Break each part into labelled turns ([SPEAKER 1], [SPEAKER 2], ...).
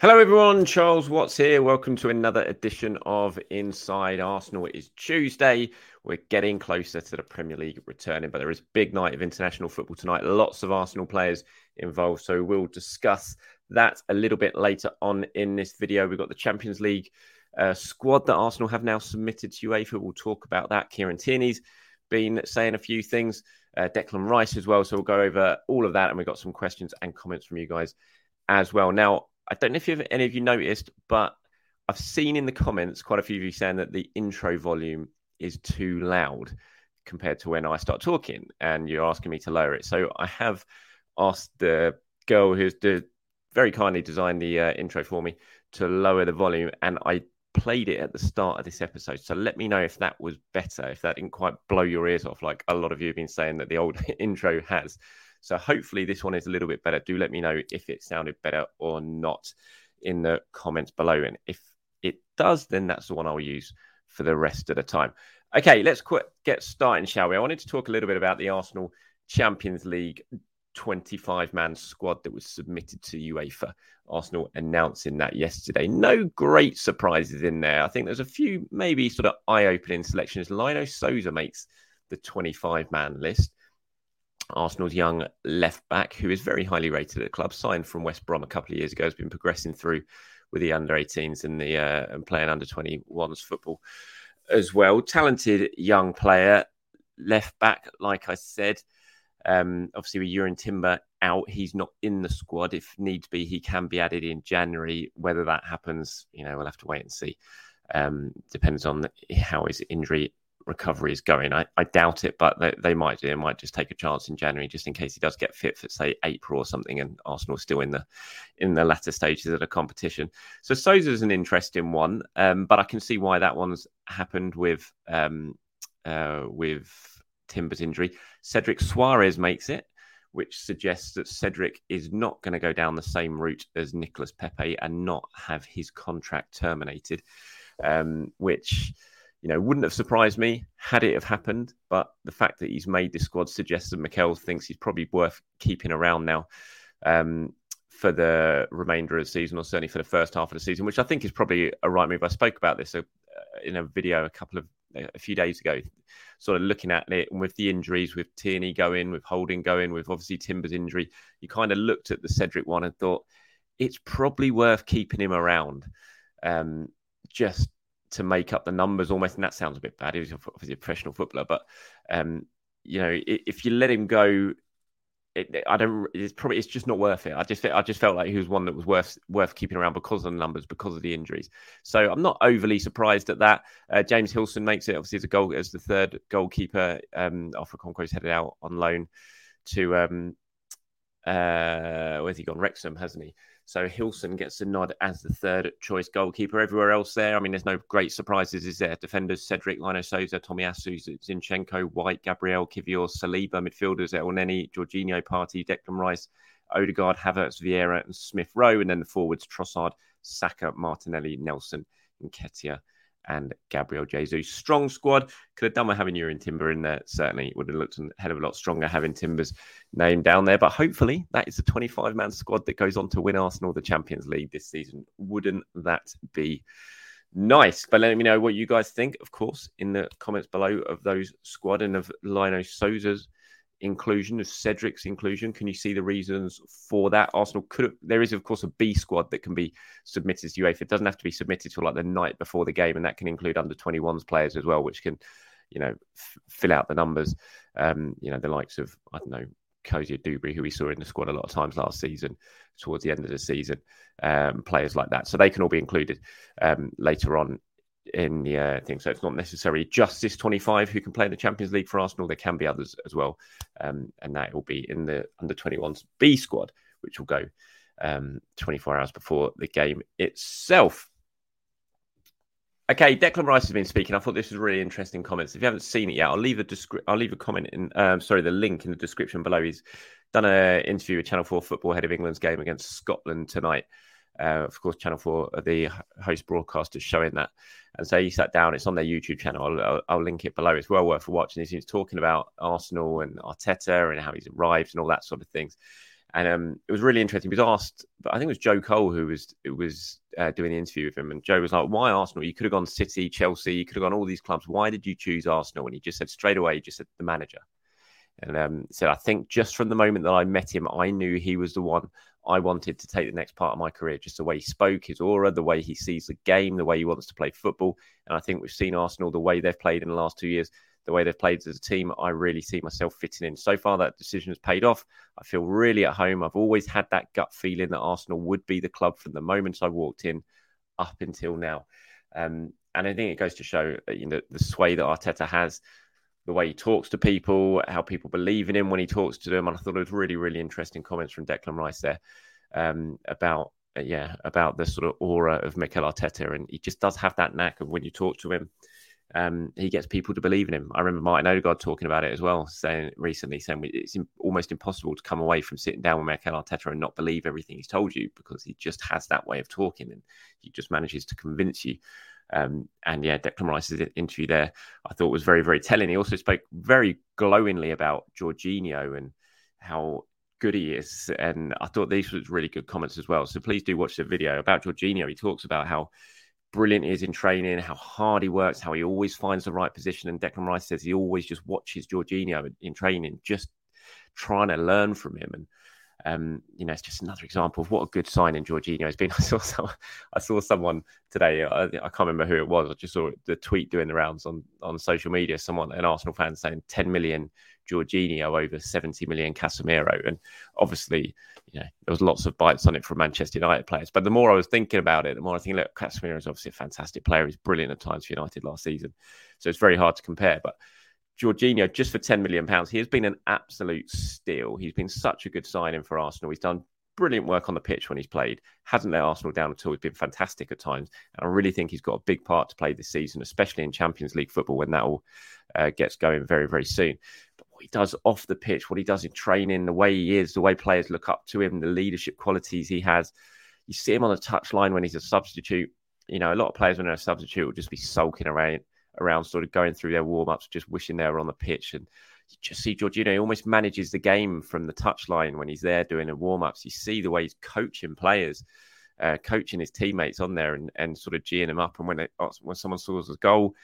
[SPEAKER 1] Hello, everyone. Charles Watts here. Welcome to another edition of Inside Arsenal. It is Tuesday. We're getting closer to the Premier League returning, but there is big night of international football tonight. Lots of Arsenal players involved. So we'll discuss that a little bit later on in this video. We've got the Champions League uh, squad that Arsenal have now submitted to UEFA. We'll talk about that. Kieran Tierney's been saying a few things, uh, Declan Rice as well. So we'll go over all of that. And we've got some questions and comments from you guys as well. Now, I don't know if you've, any of you noticed, but I've seen in the comments quite a few of you saying that the intro volume is too loud compared to when I start talking, and you're asking me to lower it. So I have asked the girl who's very kindly designed the uh, intro for me to lower the volume, and I played it at the start of this episode. So let me know if that was better, if that didn't quite blow your ears off, like a lot of you have been saying that the old intro has. So hopefully this one is a little bit better. Do let me know if it sounded better or not in the comments below. And if it does, then that's the one I'll use for the rest of the time. Okay, let's quit, get starting, shall we? I wanted to talk a little bit about the Arsenal Champions League 25 man squad that was submitted to UEFA. Arsenal announcing that yesterday. No great surprises in there. I think there's a few maybe sort of eye opening selections. Lino Sousa makes the 25 man list. Arsenal's young left back, who is very highly rated at the club, signed from West Brom a couple of years ago, has been progressing through with the under 18s and the uh, and playing under 21s football as well. Talented young player, left back, like I said. Um, obviously, with Jurrien Timber out, he's not in the squad. If needs be, he can be added in January. Whether that happens, you know, we'll have to wait and see. Um, depends on how his injury recovery is going. I, I doubt it, but they, they might do. They might just take a chance in January, just in case he does get fit for say April or something, and Arsenal still in the in the latter stages of the competition. So Sousa's an interesting one, um, but I can see why that one's happened with um, uh, with Timber's injury. Cedric Soares makes it. Which suggests that Cedric is not going to go down the same route as Nicolas Pepe and not have his contract terminated, um, which you know, wouldn't have surprised me had it have happened. But the fact that he's made this squad suggests that Mikel thinks he's probably worth keeping around now um, for the remainder of the season, or certainly for the first half of the season, which I think is probably a right move. I spoke about this uh, in a video a couple of a few days ago, sort of looking at it and with the injuries, with Tierney going, with Holding going, with obviously Timber's injury, you kind of looked at the Cedric one and thought it's probably worth keeping him around. Um, just to make up the numbers almost. And that sounds a bit bad. He was obviously a professional footballer, but um, you know, if you let him go it, I don't. It's probably it's just not worth it. I just I just felt like he was one that was worth worth keeping around because of the numbers, because of the injuries. So I'm not overly surprised at that. Uh, James Hillson makes it obviously as a goal as the third goalkeeper. Um, Arthur Okonkwo's headed out on loan to um, uh, where's he gone? Wrexham, hasn't he? So Hillson gets the nod as the third choice goalkeeper. Everywhere else there, I mean, there's no great surprises, is there? Defenders Cedric, Lino Sousa, Tomiyasu, Zinchenko, White, Gabriel, Kiwior, Saliba, midfielders Elneny, Jorginho, Partey, Declan Rice, Odegaard, Havertz, Vieira, and Smith Rowe. And then the forwards Trossard, Saka, Martinelli, Nelson, and Nketiah and Gabriel Jesus. Strong squad. Could have done with having Jurrien Timber in there. Certainly, it would have looked a hell of a lot stronger having Timber's name down there. But hopefully, that is a 25 man squad that goes on to win Arsenal the Champions League this season. Wouldn't that be nice? But let me know what you guys think, of course, in the comments below of those squad and of Lino Sousa's inclusion, of Cedric's inclusion? Can you see the reasons for that? Arsenal could. There is, of course, a B squad that can be submitted to UEFA. It doesn't have to be submitted till like the night before the game, and that can include under 21s players as well, which can, you know, f- fill out the numbers. Um, you know, the likes of I don't know. Cozier-Duberry, who we saw in the squad a lot of times last season, towards the end of the season, um, players like that. So they can all be included um, later on in the uh, thing. So it's not necessarily just this 25 who can play in the Champions League for Arsenal. There can be others as well. Um, and that will be in the under 21s B squad, which will go um, 24 hours before the game itself. Okay, Declan Rice has been speaking. I thought this was really interesting comments. If you haven't seen it yet, I'll leave a descri- I'll leave a comment in. Um, sorry, the link in the description below. He's done an interview with Channel Four Football ahead of England's game against Scotland tonight. Uh, of course, Channel 4 are the host broadcasters showing that. And so he sat down, it's on their YouTube channel. I'll, I'll, I'll, link it below. It's well worth watching. He's talking about Arsenal and Arteta and how he's arrived and all that sort of things. And um, it was really interesting. He was asked, but I think it was Joe Cole who was was uh, doing the interview with him, and Joe was like, "Why Arsenal? You could have gone City, Chelsea, you could have gone all these clubs. Why did you choose Arsenal?" And he just said straight away, he just said the manager, and um, said, "I think just from the moment that I met him, I knew he was the one I wanted to take the next part of my career. Just the way he spoke, his aura, the way he sees the game, the way he wants to play football. And I think we've seen Arsenal, the way they've played in the last two years, the way they've played as a team, I really see myself fitting in. So far, that decision has paid off. I feel really at home. I've always had that gut feeling that Arsenal would be the club from the moment I walked in up until now. Um, and I think it goes to show you know the sway that Arteta has the way he talks to people, how people believe in him when he talks to them. And I thought it was really, really interesting comments from Declan Rice there um, about, uh, yeah, about the sort of aura of Mikel Arteta. And he just does have that knack of when you talk to him, um, he gets people to believe in him. I remember Martin Odegaard talking about it as well, saying recently, saying it's almost impossible to come away from sitting down with Mikel Arteta and not believe everything he's told you because he just has that way of talking and he just manages to convince you. Um, and yeah, Declan Rice's interview there, I thought was very, very telling. He also spoke very glowingly about Jorginho and how good he is. And I thought these was really good comments as well. So please do watch the video about Jorginho. He talks about how brilliant he is in training, how hard he works, how he always finds the right position. And Declan Rice says he always just watches Jorginho in training, just trying to learn from him. And um, you know, it's just another example of what a good signing Jorginho has been. I saw some, I saw someone today. I, I, can't remember who it was. I just saw the tweet doing the rounds on on social media. Someone, an Arsenal fan, saying 10 million Jorginho over 70 million Casemiro, and obviously, you know, there was lots of bites on it from Manchester United players. But the more I was thinking about it, the more I think, look, Casemiro is obviously a fantastic player. He's brilliant at times for United last season, so it's very hard to compare. But Jorginho just for 10 million pounds. He has been an absolute steal. He's been such a good signing for Arsenal. He's done brilliant work on the pitch when he's played. Hasn't let Arsenal down at all. He's been fantastic at times. And I really think he's got a big part to play this season, especially in Champions League football when that all uh, gets going very, very soon. But what he does off the pitch, what he does in training, the way he is, the way players look up to him, the leadership qualities he has. You see him on the touchline when he's a substitute. You know, a lot of players when they're a substitute will just be sulking around around sort of going through their warm ups, just wishing they were on the pitch. And you just see Jorginho, he almost manages the game from the touchline when he's there doing the warm ups. You see the way he's coaching players, uh, coaching his teammates on there and, and sort of geeing them up. And when, it, when someone scores a goal,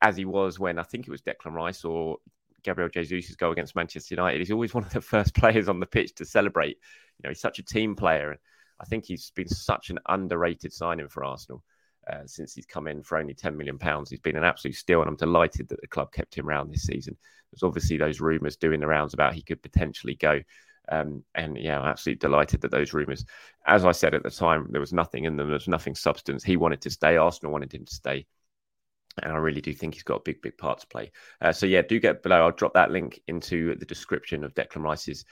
[SPEAKER 1] as he was when I think it was Declan Rice or Gabriel Jesus' goal against Manchester United, he's always one of the first players on the pitch to celebrate. You know, he's such a team player. I think he's been such an underrated signing for Arsenal. Uh, since he's come in for only 10 million pounds. He's been an absolute steal, and I'm delighted that the club kept him around this season. There's obviously those rumours doing the rounds about he could potentially go Um, and yeah, I'm absolutely delighted that those rumours, as I said at the time, there was nothing in them. There was nothing substance. He wanted to stay. Arsenal wanted him to stay. And I really do think he's got a big, big part to play. Uh, so yeah, do get below. I'll drop that link into the description of Declan Rice's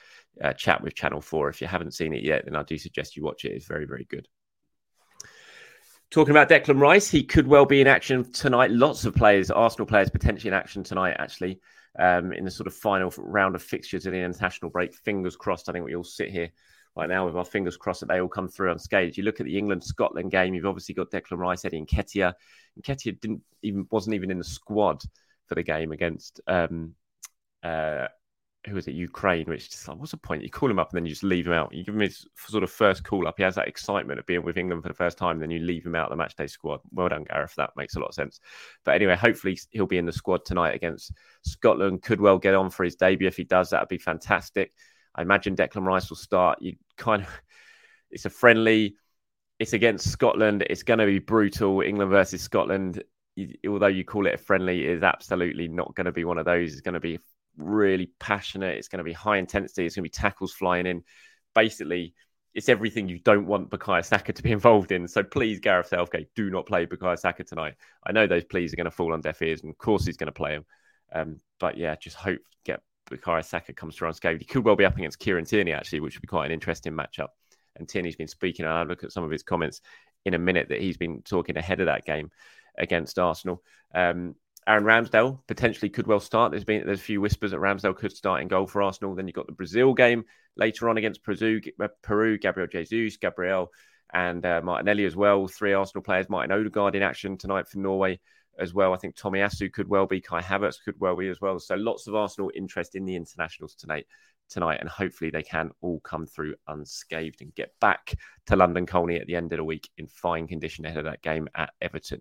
[SPEAKER 1] uh, chat with Channel Four. If you haven't seen it yet, then I do suggest you watch it. It's very, very good. Talking about Declan Rice, he could well be in action tonight. Lots of players, Arsenal players, potentially in action tonight. Actually, um, in the sort of final round of fixtures in the international break. Fingers crossed. I think we all sit here right now with our fingers crossed that they all come through unscathed. You look at the England Scotland game. You've obviously got Declan Rice, Eddie Nketiah. Nketiah didn't even wasn't even in the squad for the game against um, uh, who was it, Ukraine, which just like, what's the point? You call him up and then you just leave him out. You give him his sort of first call up. He has that excitement of being with England for the first time, then you leave him out of the matchday squad. Well done, Gareth. That makes a lot of sense. But anyway, hopefully he'll be in the squad tonight against Scotland. Could well get on for his debut. If he does, that'd be fantastic. I imagine Declan Rice will start. You kind of, it's a friendly. It's against Scotland. It's going to be brutal. England versus Scotland. Although you call it a friendly, it is absolutely not going to be one of those. It's going to be really passionate. It's going to be high intensity. It's going to be tackles flying in. Basically, it's everything you don't want Bukayo Saka to be involved in. So please, Gareth Southgate, do not play Bukayo Saka tonight. I know those pleas are going to fall on deaf ears, and of course he's going to play him. Um, but yeah, just hope get Bukayo Saka comes through unscathed. He could well be up against Kieran Tierney actually, which would be quite an interesting matchup. And Tierney's been speaking, and I'll look at some of his comments in a minute that he's been talking ahead of that game against Arsenal. Um, Aaron Ramsdale potentially could well start. There's been there's a few whispers that Ramsdale could start in goal for Arsenal. Then you've got the Brazil game later on against Peru, uh, Peru Gabriel Jesus, Gabriel, and uh, Martinelli as well. Three Arsenal players. Martin Odegaard in action tonight for Norway as well. I think Tomiyasu could well be. Kai Havertz could well be as well. So lots of Arsenal interest in the internationals tonight. Tonight, and hopefully they can all come through unscathed and get back to London Colney at the end of the week in fine condition ahead of that game at Everton.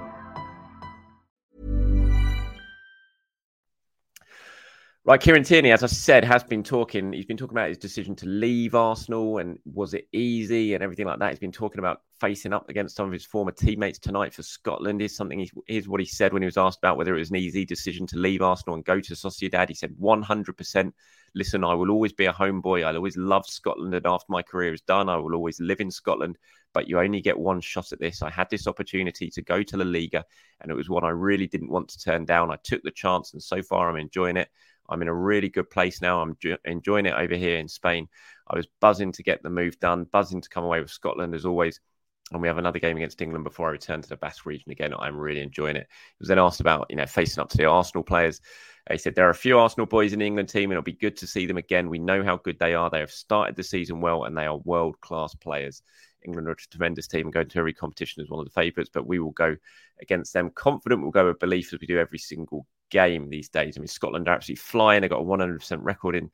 [SPEAKER 1] Right, Kieran Tierney, as I said, has been talking. He's been talking about his decision to leave Arsenal and was it easy and everything like that. He's been talking about facing up against some of his former teammates tonight for Scotland. Is something. He, what he said when he was asked about whether it was an easy decision to leave Arsenal and go to Sociedad. He said, "100%. Listen, I will always be a homeboy. I'll always love Scotland, and after my career is done, I will always live in Scotland. But you only get one shot at this. I had this opportunity to go to La Liga, and it was one I really didn't want to turn down. I took the chance, and so far I'm enjoying it." I'm in a really good place now. I'm ju- enjoying it over here in Spain. I was buzzing to get the move done, buzzing to come away with Scotland as always. And we have another game against England before I return to the Basque region again. I'm really enjoying it. He was then asked about, you know, facing up to the Arsenal players. He said there are a few Arsenal boys in the England team, and it'll be good to see them again. We know how good they are. They have started the season well, and they are world class players. England are a tremendous team and going to every competition as one of the favourites, but we will go against them confident. We'll go with belief as we do every single game these days. I mean, Scotland are absolutely flying. They've got a 100% record in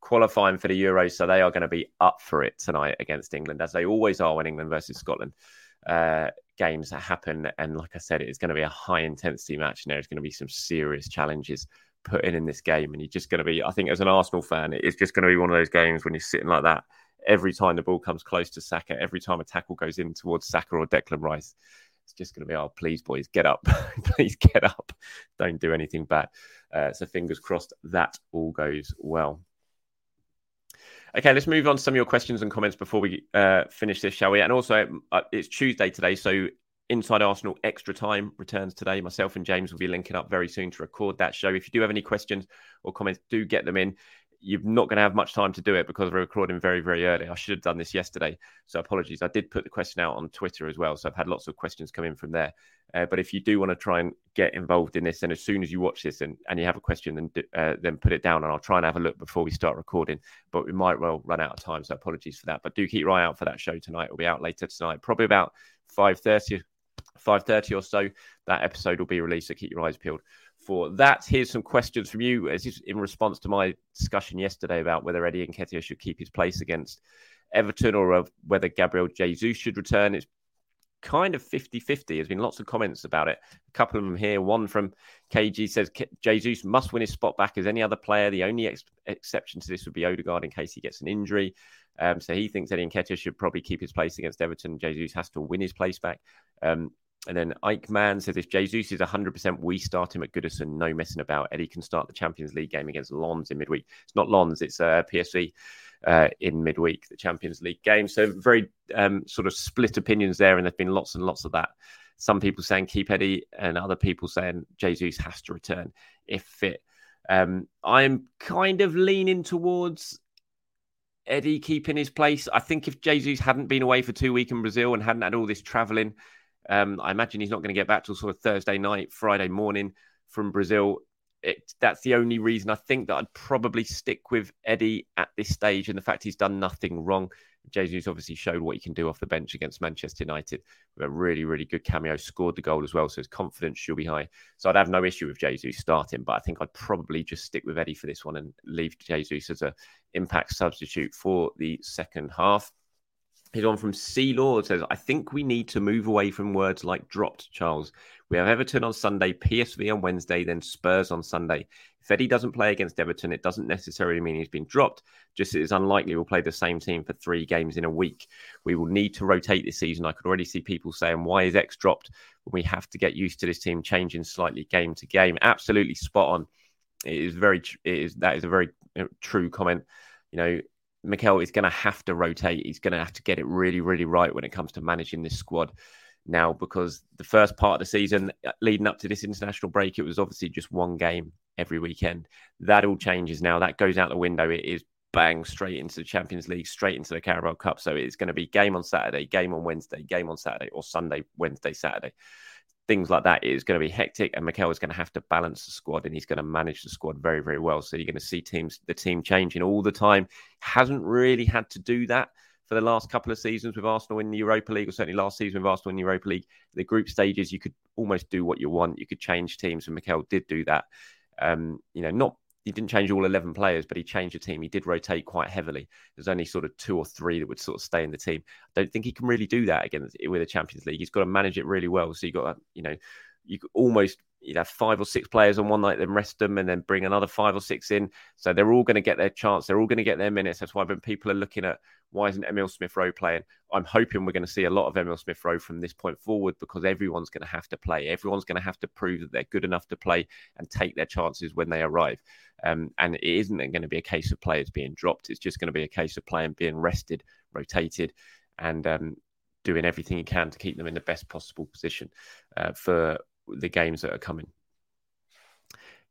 [SPEAKER 1] qualifying for the Euros, so they are going to be up for it tonight against England, as they always are when England versus Scotland uh, games happen. And like I said, it's going to be a high intensity match, and there's going to be some serious challenges put in in this game. And you're just going to be, I think, as an Arsenal fan, it's just going to be one of those games when you're sitting like that. Every time the ball comes close to Saka, every time a tackle goes in towards Saka or Declan Rice, it's just going to be, oh, please, boys, get up. please get up. Don't do anything bad. Uh, so fingers crossed that all goes well. Okay, let's move on to some of your questions and comments before we uh, finish this, shall we? And also, uh, it's Tuesday today, so Inside Arsenal Extra Time returns today. Myself and James will be linking up very soon to record that show. If you do have any questions or comments, do get them in. You're not going to have much time to do it because we're recording very, very early. I should have done this yesterday. So apologies. I did put the question out on Twitter as well. So I've had lots of questions come in from there. Uh, but if you do want to try and get involved in this, then as soon as you watch this and, and you have a question, then uh, then put it down, and I'll try and have a look before we start recording. But we might well run out of time, so apologies for that. But do keep your eye out for that show tonight. It'll be out later tonight, probably about five thirty 5.30 or so, that episode will be released. So keep your eyes peeled for that. Here's some questions from you as in response to my discussion yesterday about whether Eddie Nketiah should keep his place against Everton or whether Gabriel Jesus should return. It's kind of 50-50. There's been lots of comments about it. A couple of them here. One from KG says Jesus must win his spot back as any other player. The only ex- exception to this would be Odegaard in case he gets an injury. Um, so he thinks Eddie Nketiah should probably keep his place against Everton. Jesus has to win his place back. Um, and then Ike Man says if Jesus is 100%, we start him at Goodison. No messing about. Eddie can start the Champions League game against Lens in midweek. It's not Lens, it's uh, PSV uh, in midweek, the Champions League game. So very um, sort of split opinions there, and there's been lots and lots of that. Some people saying keep Eddie, and other people saying Jesus has to return if fit. Um, I'm kind of leaning towards Eddie keeping his place. I think if Jesus hadn't been away for two weeks in Brazil and hadn't had all this travelling, um, I imagine he's not going to get back till sort of Thursday night, Friday morning from Brazil. It, that's the only reason I think that I'd probably stick with Eddie at this stage, and the fact he's done nothing wrong. Jesus obviously showed what he can do off the bench against Manchester United with a really, really good cameo, scored the goal as well. So his confidence should be high. So I'd have no issue with Jesus starting, but I think I'd probably just stick with Eddie for this one and leave Jesus as a impact substitute for the second half. He's on from C Lord says, I think we need to move away from words like dropped, Charles. We have Everton on Sunday, PSV on Wednesday, then Spurs on Sunday. If Eddie doesn't play against Everton, it doesn't necessarily mean he's been dropped. Just it is unlikely we'll play the same team for three games in a week. We will need to rotate this season. I could already see people saying, why is X dropped? We have to get used to this team changing slightly game to game. Absolutely spot on. It is very, it is, that is a very uh, true comment. You know, Mikel is going to have to rotate. He's going to have to get it really, really right when it comes to managing this squad now because the first part of the season uh, leading up to this international break, it was obviously just one game every weekend. That all changes now. That goes out the window. It is bang straight into the Champions League, straight into the Carabao Cup. So it's going to be game on Saturday, game on Wednesday, game on Saturday, or Sunday, Wednesday, Saturday things like that is going to be hectic, and Mikel is going to have to balance the squad, and he's going to manage the squad very, very well. So you're going to see teams, the team changing all the time. Hasn't really had to do that for the last couple of seasons with Arsenal in the Europa League, or certainly last season with Arsenal in the Europa League. The group stages, you could almost do what you want. You could change teams, and Mikel did do that. Um, you know, not he didn't change all 11 players, but he changed the team. He did rotate quite heavily. There's only sort of two or three that would sort of stay in the team. I don't think he can really do that again with the Champions League. He's got to manage it really well. So you've got to, you know, you could almost you have five or six players on one night, then rest them, and then bring another five or six in. So they're all going to get their chance. They're all going to get their minutes. That's why when people are looking at why isn't Emil Smith Rowe playing, I'm hoping we're going to see a lot of Emil Smith Rowe from this point forward because everyone's going to have to play. Everyone's going to have to prove that they're good enough to play and take their chances when they arrive. Um, and it isn't going to be a case of players being dropped. It's just going to be a case of playing being rested, rotated, and um, doing everything you can to keep them in the best possible position uh, for the games that are coming.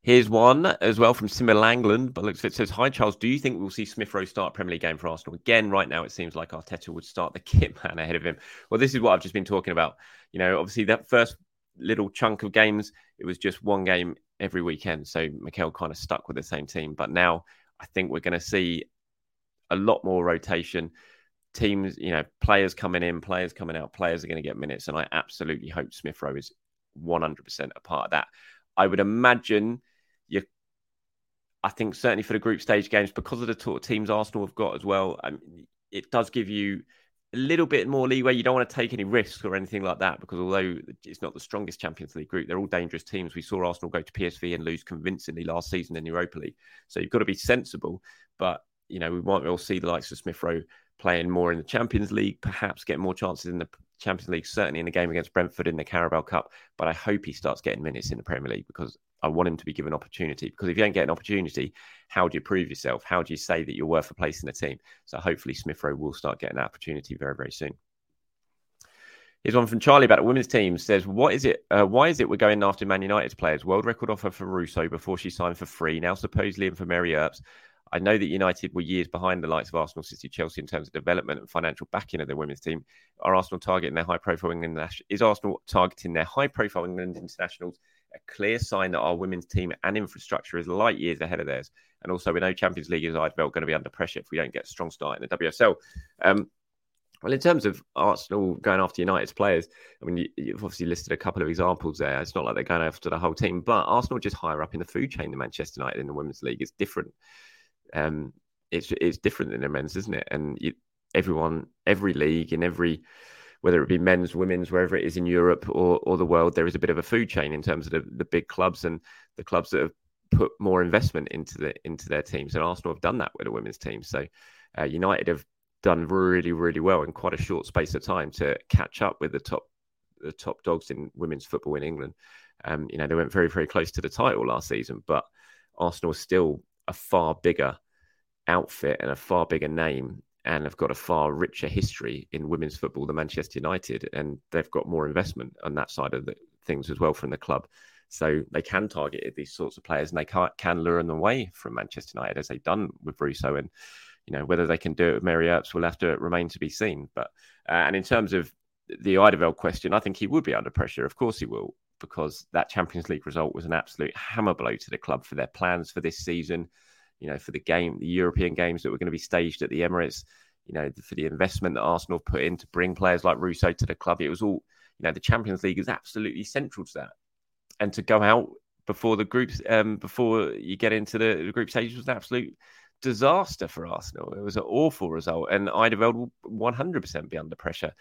[SPEAKER 1] Here's one as well from Simmer Langland, but looks it says, Hi Charles, do you think we'll see Smith Rowe start Premier League game for Arsenal? Again, right now it seems like Arteta would start the kit man ahead of him. Well, this is what I've just been talking about. You know, obviously that first little chunk of games, it was just one game every weekend. So Mikel kind of stuck with the same team. But now I think we're going to see a lot more rotation. Teams, you know, players coming in, players coming out, players are going to get minutes. And I absolutely hope Smith Rowe is 100% a part of that. I would imagine you. I think certainly for the group stage games, because of the teams Arsenal have got as well, um, it does give you a little bit more leeway. You don't want to take any risks or anything like that because although it's not the strongest Champions League group, they're all dangerous teams. We saw Arsenal go to PSV and lose convincingly last season in Europa League. So you've got to be sensible. But you know, we might all see the likes of Smith Rowe playing more in the Champions League, perhaps get more chances in the Champions League, certainly in the game against Brentford in the Carabao Cup. But I hope he starts getting minutes in the Premier League because I want him to be given opportunity because if you don't get an opportunity, how do you prove yourself? How do you say that you're worth a place in the team? So hopefully Smith Rowe will start getting that opportunity very, very soon. Here's one from Charlie about the women's team. Says, "What is it? Uh, why is it we're going after Man United's players? World record offer for Russo before she signed for free. Now supposedly in for Mary Earps. I know that United were years behind the likes of Arsenal, City, Chelsea in terms of development and financial backing of their women's team. Are Arsenal targeting their high-profile England? Is Arsenal targeting their high-profile England internationals? A clear sign that our women's team and infrastructure is light years ahead of theirs. And also, we know Champions League is I felt going to be under pressure if we don't get a strong start in the WSL. Um, well, in terms of Arsenal going after United's players, I mean, you, have obviously listed a couple of examples there. It's not like they're going after the whole team, but Arsenal just higher up in the food chain than Manchester United in the Women's League. is different. Um, it's it's different than the men's, isn't it? And you, everyone, every league in every, whether it be men's, women's, wherever it is in Europe or or the world, there is a bit of a food chain in terms of the, the big clubs and the clubs that have put more investment into the into their teams. And Arsenal have done that with the women's team. So uh, United have done really, really well in quite a short space of time to catch up with the top the top dogs in women's football in England. Um, you know, they went very, very close to the title last season, but Arsenal still a far bigger outfit and a far bigger name and have got a far richer history in women's football than Manchester United. And they've got more investment on that side of the things as well from the club. So they can target these sorts of players and they can, lure them away from Manchester United as they've done with Russo and you know, whether they can do it with Mary Earps will have to remain to be seen. But uh, and in terms of the Eidevall question, I think he would be under pressure. Of course, he will, because that Champions League result was an absolute hammer blow to the club for their plans for this season. You know, for the game, the European games that were going to be staged at the Emirates. You know, for the investment that Arsenal put in to bring players like Russo to the club, it was all. You know, the Champions League is absolutely central to that, and to go out before the groups, um, before you get into the, the group stages was an absolute disaster for Arsenal. It was an awful result, and Eidevall will 100% be under pressure.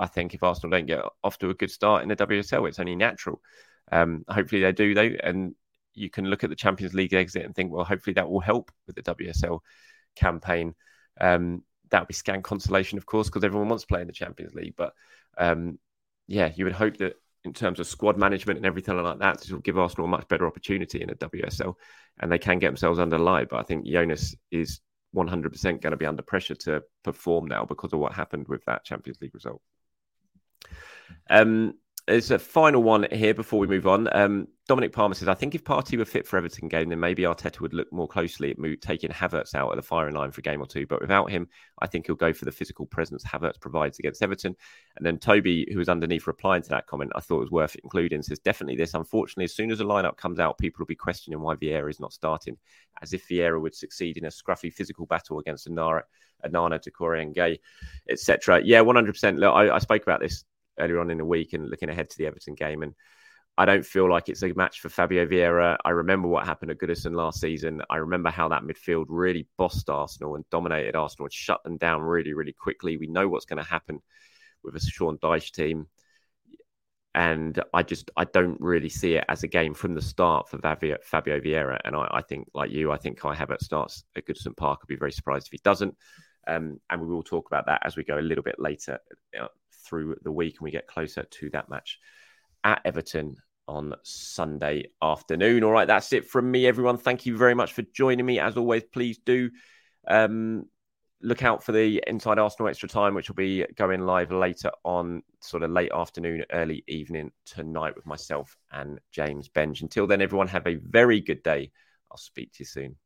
[SPEAKER 1] I think if Arsenal don't get off to a good start in the WSL, it's only natural. Um, hopefully they do, though, and you can look at the Champions League exit and think, well, hopefully that will help with the WSL campaign. Um, that would be scant consolation, of course, because everyone wants to play in the Champions League. But um, yeah, you would hope that in terms of squad management and everything like that to give Arsenal a much better opportunity in a WSL, and they can get themselves under light. But I think Jonas is 100% going to be under pressure to perform now because of what happened with that Champions League result. Um, there's a final one here before we move on. Um, Dominic Palmer says, I think if Partey were fit for Everton game, then maybe Arteta would look more closely at taking Havertz out of the firing line for a game or two. But without him, I think he'll go for the physical presence Havertz provides against Everton. And then Toby, who was underneath replying to that comment, I thought was worth including, says, definitely this. Unfortunately, as soon as a lineup comes out, people will be questioning why Vieira is not starting, as if Vieira would succeed in a scruffy physical battle against Anara, Onana, Doucouré, and Gueye, etc. Yeah, 100%. Look, I, I spoke about this earlier on in the week and looking ahead to the Everton game. And I don't feel like it's a match for Fabio Vieira. I remember what happened at Goodison last season. I remember how that midfield really bossed Arsenal and dominated Arsenal and shut them down really, really quickly. We know what's going to happen with a Sean Dyche team. And I just I don't really see it as a game from the start for Fabio, Fabio Vieira. And I, I, think, like you, I think Kai Havertz starts at Goodison Park. I'd be very surprised if he doesn't. Um, and we will talk about that as we go a little bit later uh, through the week and we get closer to that match at Everton on Sunday afternoon. All right, that's it from me, everyone. Thank you very much for joining me. As always, please do um, look out for the Inside Arsenal Extra Time, which will be going live later on, sort of late afternoon, early evening tonight with myself and James Benge. Until then, everyone, have a very good day. I'll speak to you soon.